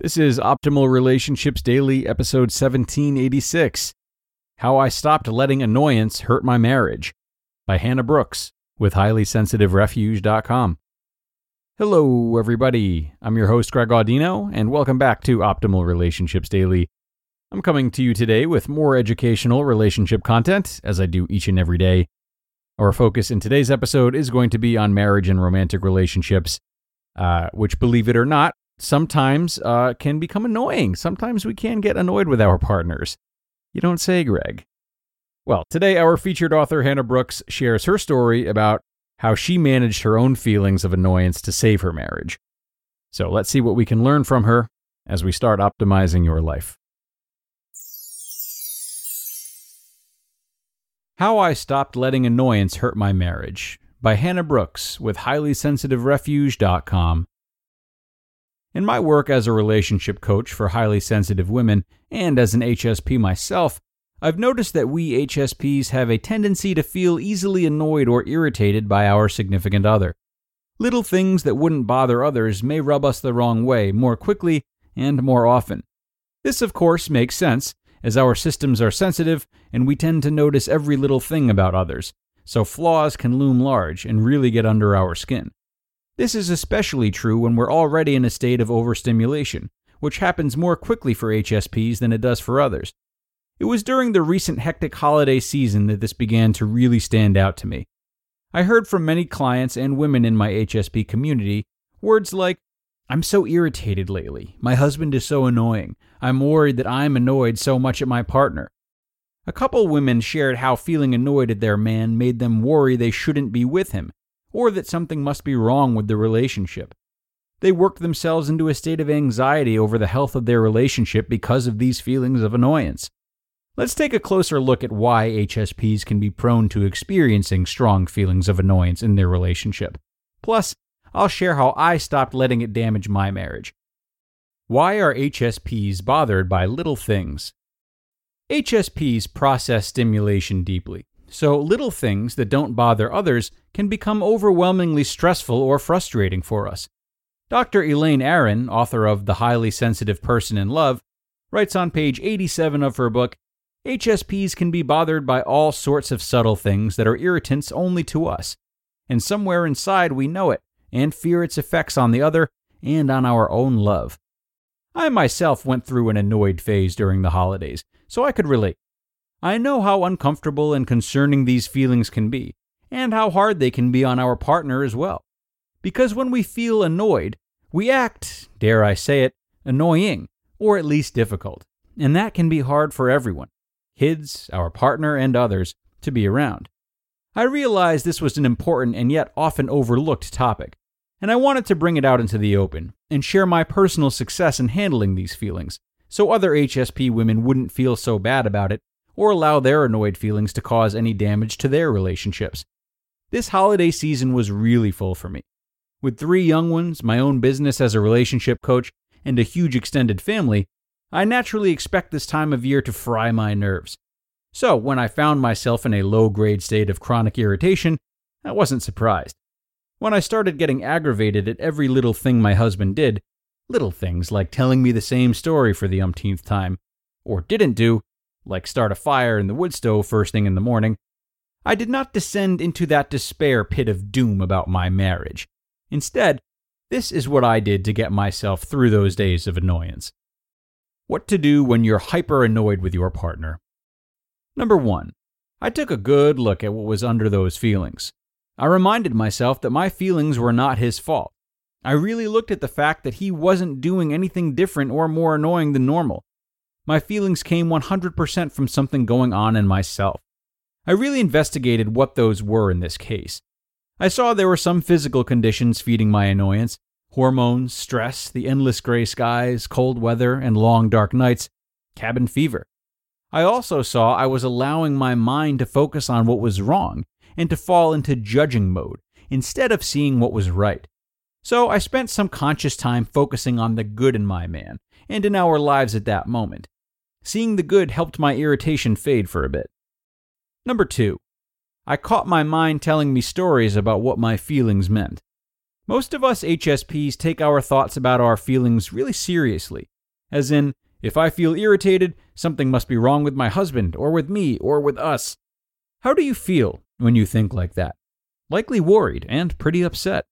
This is Optimal Relationships Daily, episode 1786 How I Stopped Letting Annoyance Hurt My Marriage by Hannah Brooks with HighlySensitiveRefuge.com. Hello, everybody. I'm your host, Greg Audino, and welcome back to Optimal Relationships Daily. I'm coming to you today with more educational relationship content, as I do each and every day. Our focus in today's episode is going to be on marriage and romantic relationships, uh, which, believe it or not, sometimes uh, can become annoying. Sometimes we can get annoyed with our partners. You don't say, Greg. Well, today our featured author, Hannah Brooks, shares her story about how she managed her own feelings of annoyance to save her marriage. So let's see what we can learn from her as we start optimizing your life. How I Stopped Letting Annoyance Hurt My Marriage by Hannah Brooks with HighlySensitiveRefuge.com in my work as a relationship coach for highly sensitive women and as an HSP myself, I've noticed that we HSPs have a tendency to feel easily annoyed or irritated by our significant other. Little things that wouldn't bother others may rub us the wrong way more quickly and more often. This, of course, makes sense, as our systems are sensitive and we tend to notice every little thing about others, so flaws can loom large and really get under our skin. This is especially true when we're already in a state of overstimulation, which happens more quickly for HSPs than it does for others. It was during the recent hectic holiday season that this began to really stand out to me. I heard from many clients and women in my HSP community words like, I'm so irritated lately. My husband is so annoying. I'm worried that I'm annoyed so much at my partner. A couple women shared how feeling annoyed at their man made them worry they shouldn't be with him or that something must be wrong with the relationship. They worked themselves into a state of anxiety over the health of their relationship because of these feelings of annoyance. Let's take a closer look at why HSPs can be prone to experiencing strong feelings of annoyance in their relationship. Plus, I'll share how I stopped letting it damage my marriage. Why are HSPs bothered by little things? HSPs process stimulation deeply. So, little things that don't bother others can become overwhelmingly stressful or frustrating for us. Dr. Elaine Aron, author of The Highly Sensitive Person in Love, writes on page 87 of her book HSPs can be bothered by all sorts of subtle things that are irritants only to us. And somewhere inside we know it and fear its effects on the other and on our own love. I myself went through an annoyed phase during the holidays, so I could relate. I know how uncomfortable and concerning these feelings can be, and how hard they can be on our partner as well. Because when we feel annoyed, we act, dare I say it, annoying, or at least difficult. And that can be hard for everyone kids, our partner, and others to be around. I realized this was an important and yet often overlooked topic, and I wanted to bring it out into the open and share my personal success in handling these feelings so other HSP women wouldn't feel so bad about it or allow their annoyed feelings to cause any damage to their relationships. This holiday season was really full for me. With three young ones, my own business as a relationship coach, and a huge extended family, I naturally expect this time of year to fry my nerves. So, when I found myself in a low grade state of chronic irritation, I wasn't surprised. When I started getting aggravated at every little thing my husband did, little things like telling me the same story for the umpteenth time, or didn't do, like start a fire in the wood stove first thing in the morning, I did not descend into that despair pit of doom about my marriage. Instead, this is what I did to get myself through those days of annoyance. What to do when you're hyper annoyed with your partner. Number one, I took a good look at what was under those feelings. I reminded myself that my feelings were not his fault. I really looked at the fact that he wasn't doing anything different or more annoying than normal. My feelings came 100% from something going on in myself. I really investigated what those were in this case. I saw there were some physical conditions feeding my annoyance, hormones, stress, the endless gray skies, cold weather, and long dark nights, cabin fever. I also saw I was allowing my mind to focus on what was wrong and to fall into judging mode instead of seeing what was right. So I spent some conscious time focusing on the good in my man and in our lives at that moment. Seeing the good helped my irritation fade for a bit. Number two, I caught my mind telling me stories about what my feelings meant. Most of us HSPs take our thoughts about our feelings really seriously, as in, if I feel irritated, something must be wrong with my husband, or with me, or with us. How do you feel when you think like that? Likely worried and pretty upset.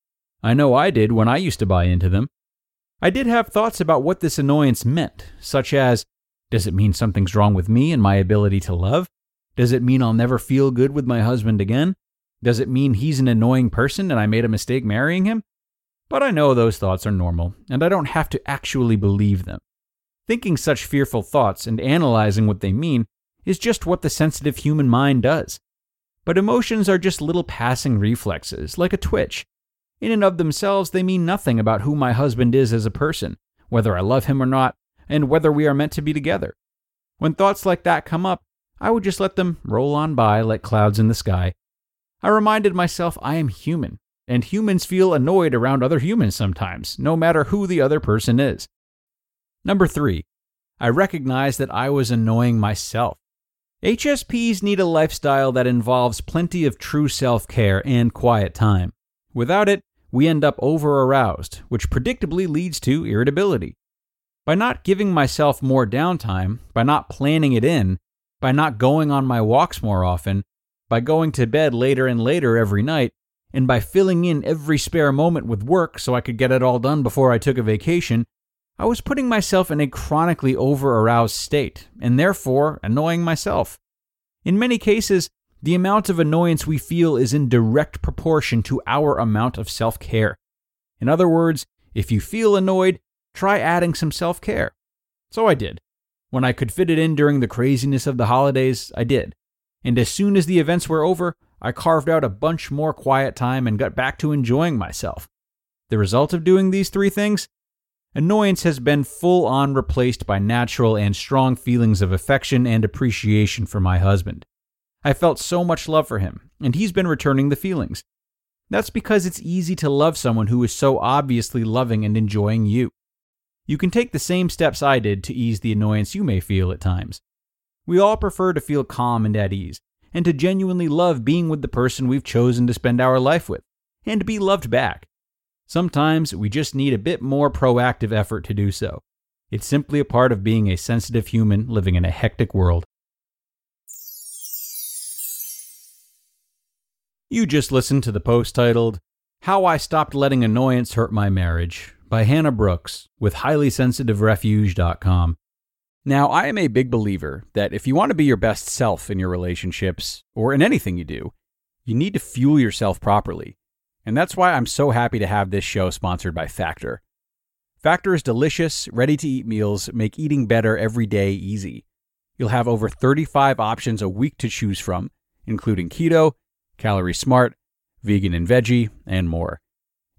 I know I did when I used to buy into them. I did have thoughts about what this annoyance meant, such as Does it mean something's wrong with me and my ability to love? Does it mean I'll never feel good with my husband again? Does it mean he's an annoying person and I made a mistake marrying him? But I know those thoughts are normal, and I don't have to actually believe them. Thinking such fearful thoughts and analyzing what they mean is just what the sensitive human mind does. But emotions are just little passing reflexes, like a twitch. In and of themselves, they mean nothing about who my husband is as a person, whether I love him or not, and whether we are meant to be together. When thoughts like that come up, I would just let them roll on by like clouds in the sky. I reminded myself I am human, and humans feel annoyed around other humans sometimes, no matter who the other person is. Number three, I recognized that I was annoying myself. HSPs need a lifestyle that involves plenty of true self care and quiet time. Without it, we end up over aroused, which predictably leads to irritability. By not giving myself more downtime, by not planning it in, by not going on my walks more often, by going to bed later and later every night, and by filling in every spare moment with work so I could get it all done before I took a vacation, I was putting myself in a chronically over aroused state, and therefore annoying myself. In many cases, the amount of annoyance we feel is in direct proportion to our amount of self care. In other words, if you feel annoyed, try adding some self care. So I did. When I could fit it in during the craziness of the holidays, I did. And as soon as the events were over, I carved out a bunch more quiet time and got back to enjoying myself. The result of doing these three things? Annoyance has been full on replaced by natural and strong feelings of affection and appreciation for my husband. I felt so much love for him, and he's been returning the feelings. That's because it's easy to love someone who is so obviously loving and enjoying you. You can take the same steps I did to ease the annoyance you may feel at times. We all prefer to feel calm and at ease, and to genuinely love being with the person we've chosen to spend our life with, and to be loved back. Sometimes we just need a bit more proactive effort to do so. It's simply a part of being a sensitive human living in a hectic world. You just listened to the post titled, How I Stopped Letting Annoyance Hurt My Marriage by Hannah Brooks with highlysensitiverefuge.com. Now, I am a big believer that if you want to be your best self in your relationships or in anything you do, you need to fuel yourself properly. And that's why I'm so happy to have this show sponsored by Factor. Factor's delicious, ready to eat meals make eating better every day easy. You'll have over 35 options a week to choose from, including keto, calorie smart, vegan and veggie, and more.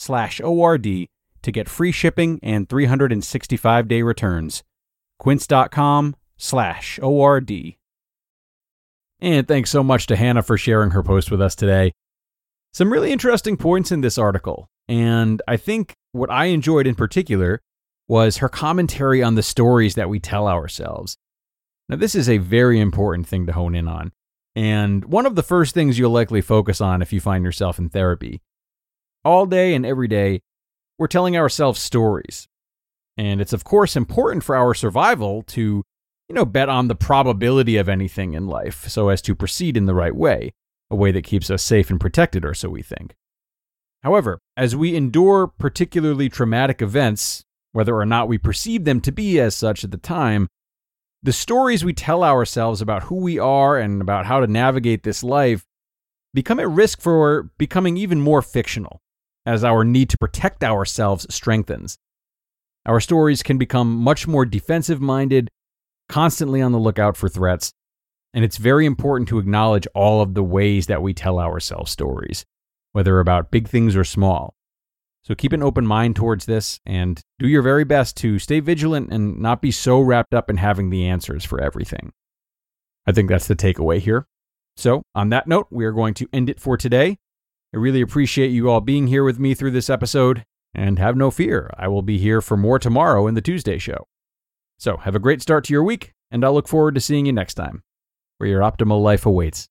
slash ORD to get free shipping and 365 day returns. Quince.com slash ORD. And thanks so much to Hannah for sharing her post with us today. Some really interesting points in this article. And I think what I enjoyed in particular was her commentary on the stories that we tell ourselves. Now, this is a very important thing to hone in on, and one of the first things you'll likely focus on if you find yourself in therapy. All day and every day, we're telling ourselves stories. And it's, of course, important for our survival to, you know, bet on the probability of anything in life so as to proceed in the right way, a way that keeps us safe and protected, or so we think. However, as we endure particularly traumatic events, whether or not we perceive them to be as such at the time, the stories we tell ourselves about who we are and about how to navigate this life become at risk for becoming even more fictional as our need to protect ourselves strengthens. Our stories can become much more defensive minded, constantly on the lookout for threats, and it's very important to acknowledge all of the ways that we tell ourselves stories, whether about big things or small. So keep an open mind towards this and do your very best to stay vigilant and not be so wrapped up in having the answers for everything. I think that's the takeaway here. So, on that note, we are going to end it for today. I really appreciate you all being here with me through this episode, and have no fear, I will be here for more tomorrow in the Tuesday show. So, have a great start to your week, and I'll look forward to seeing you next time, where your optimal life awaits.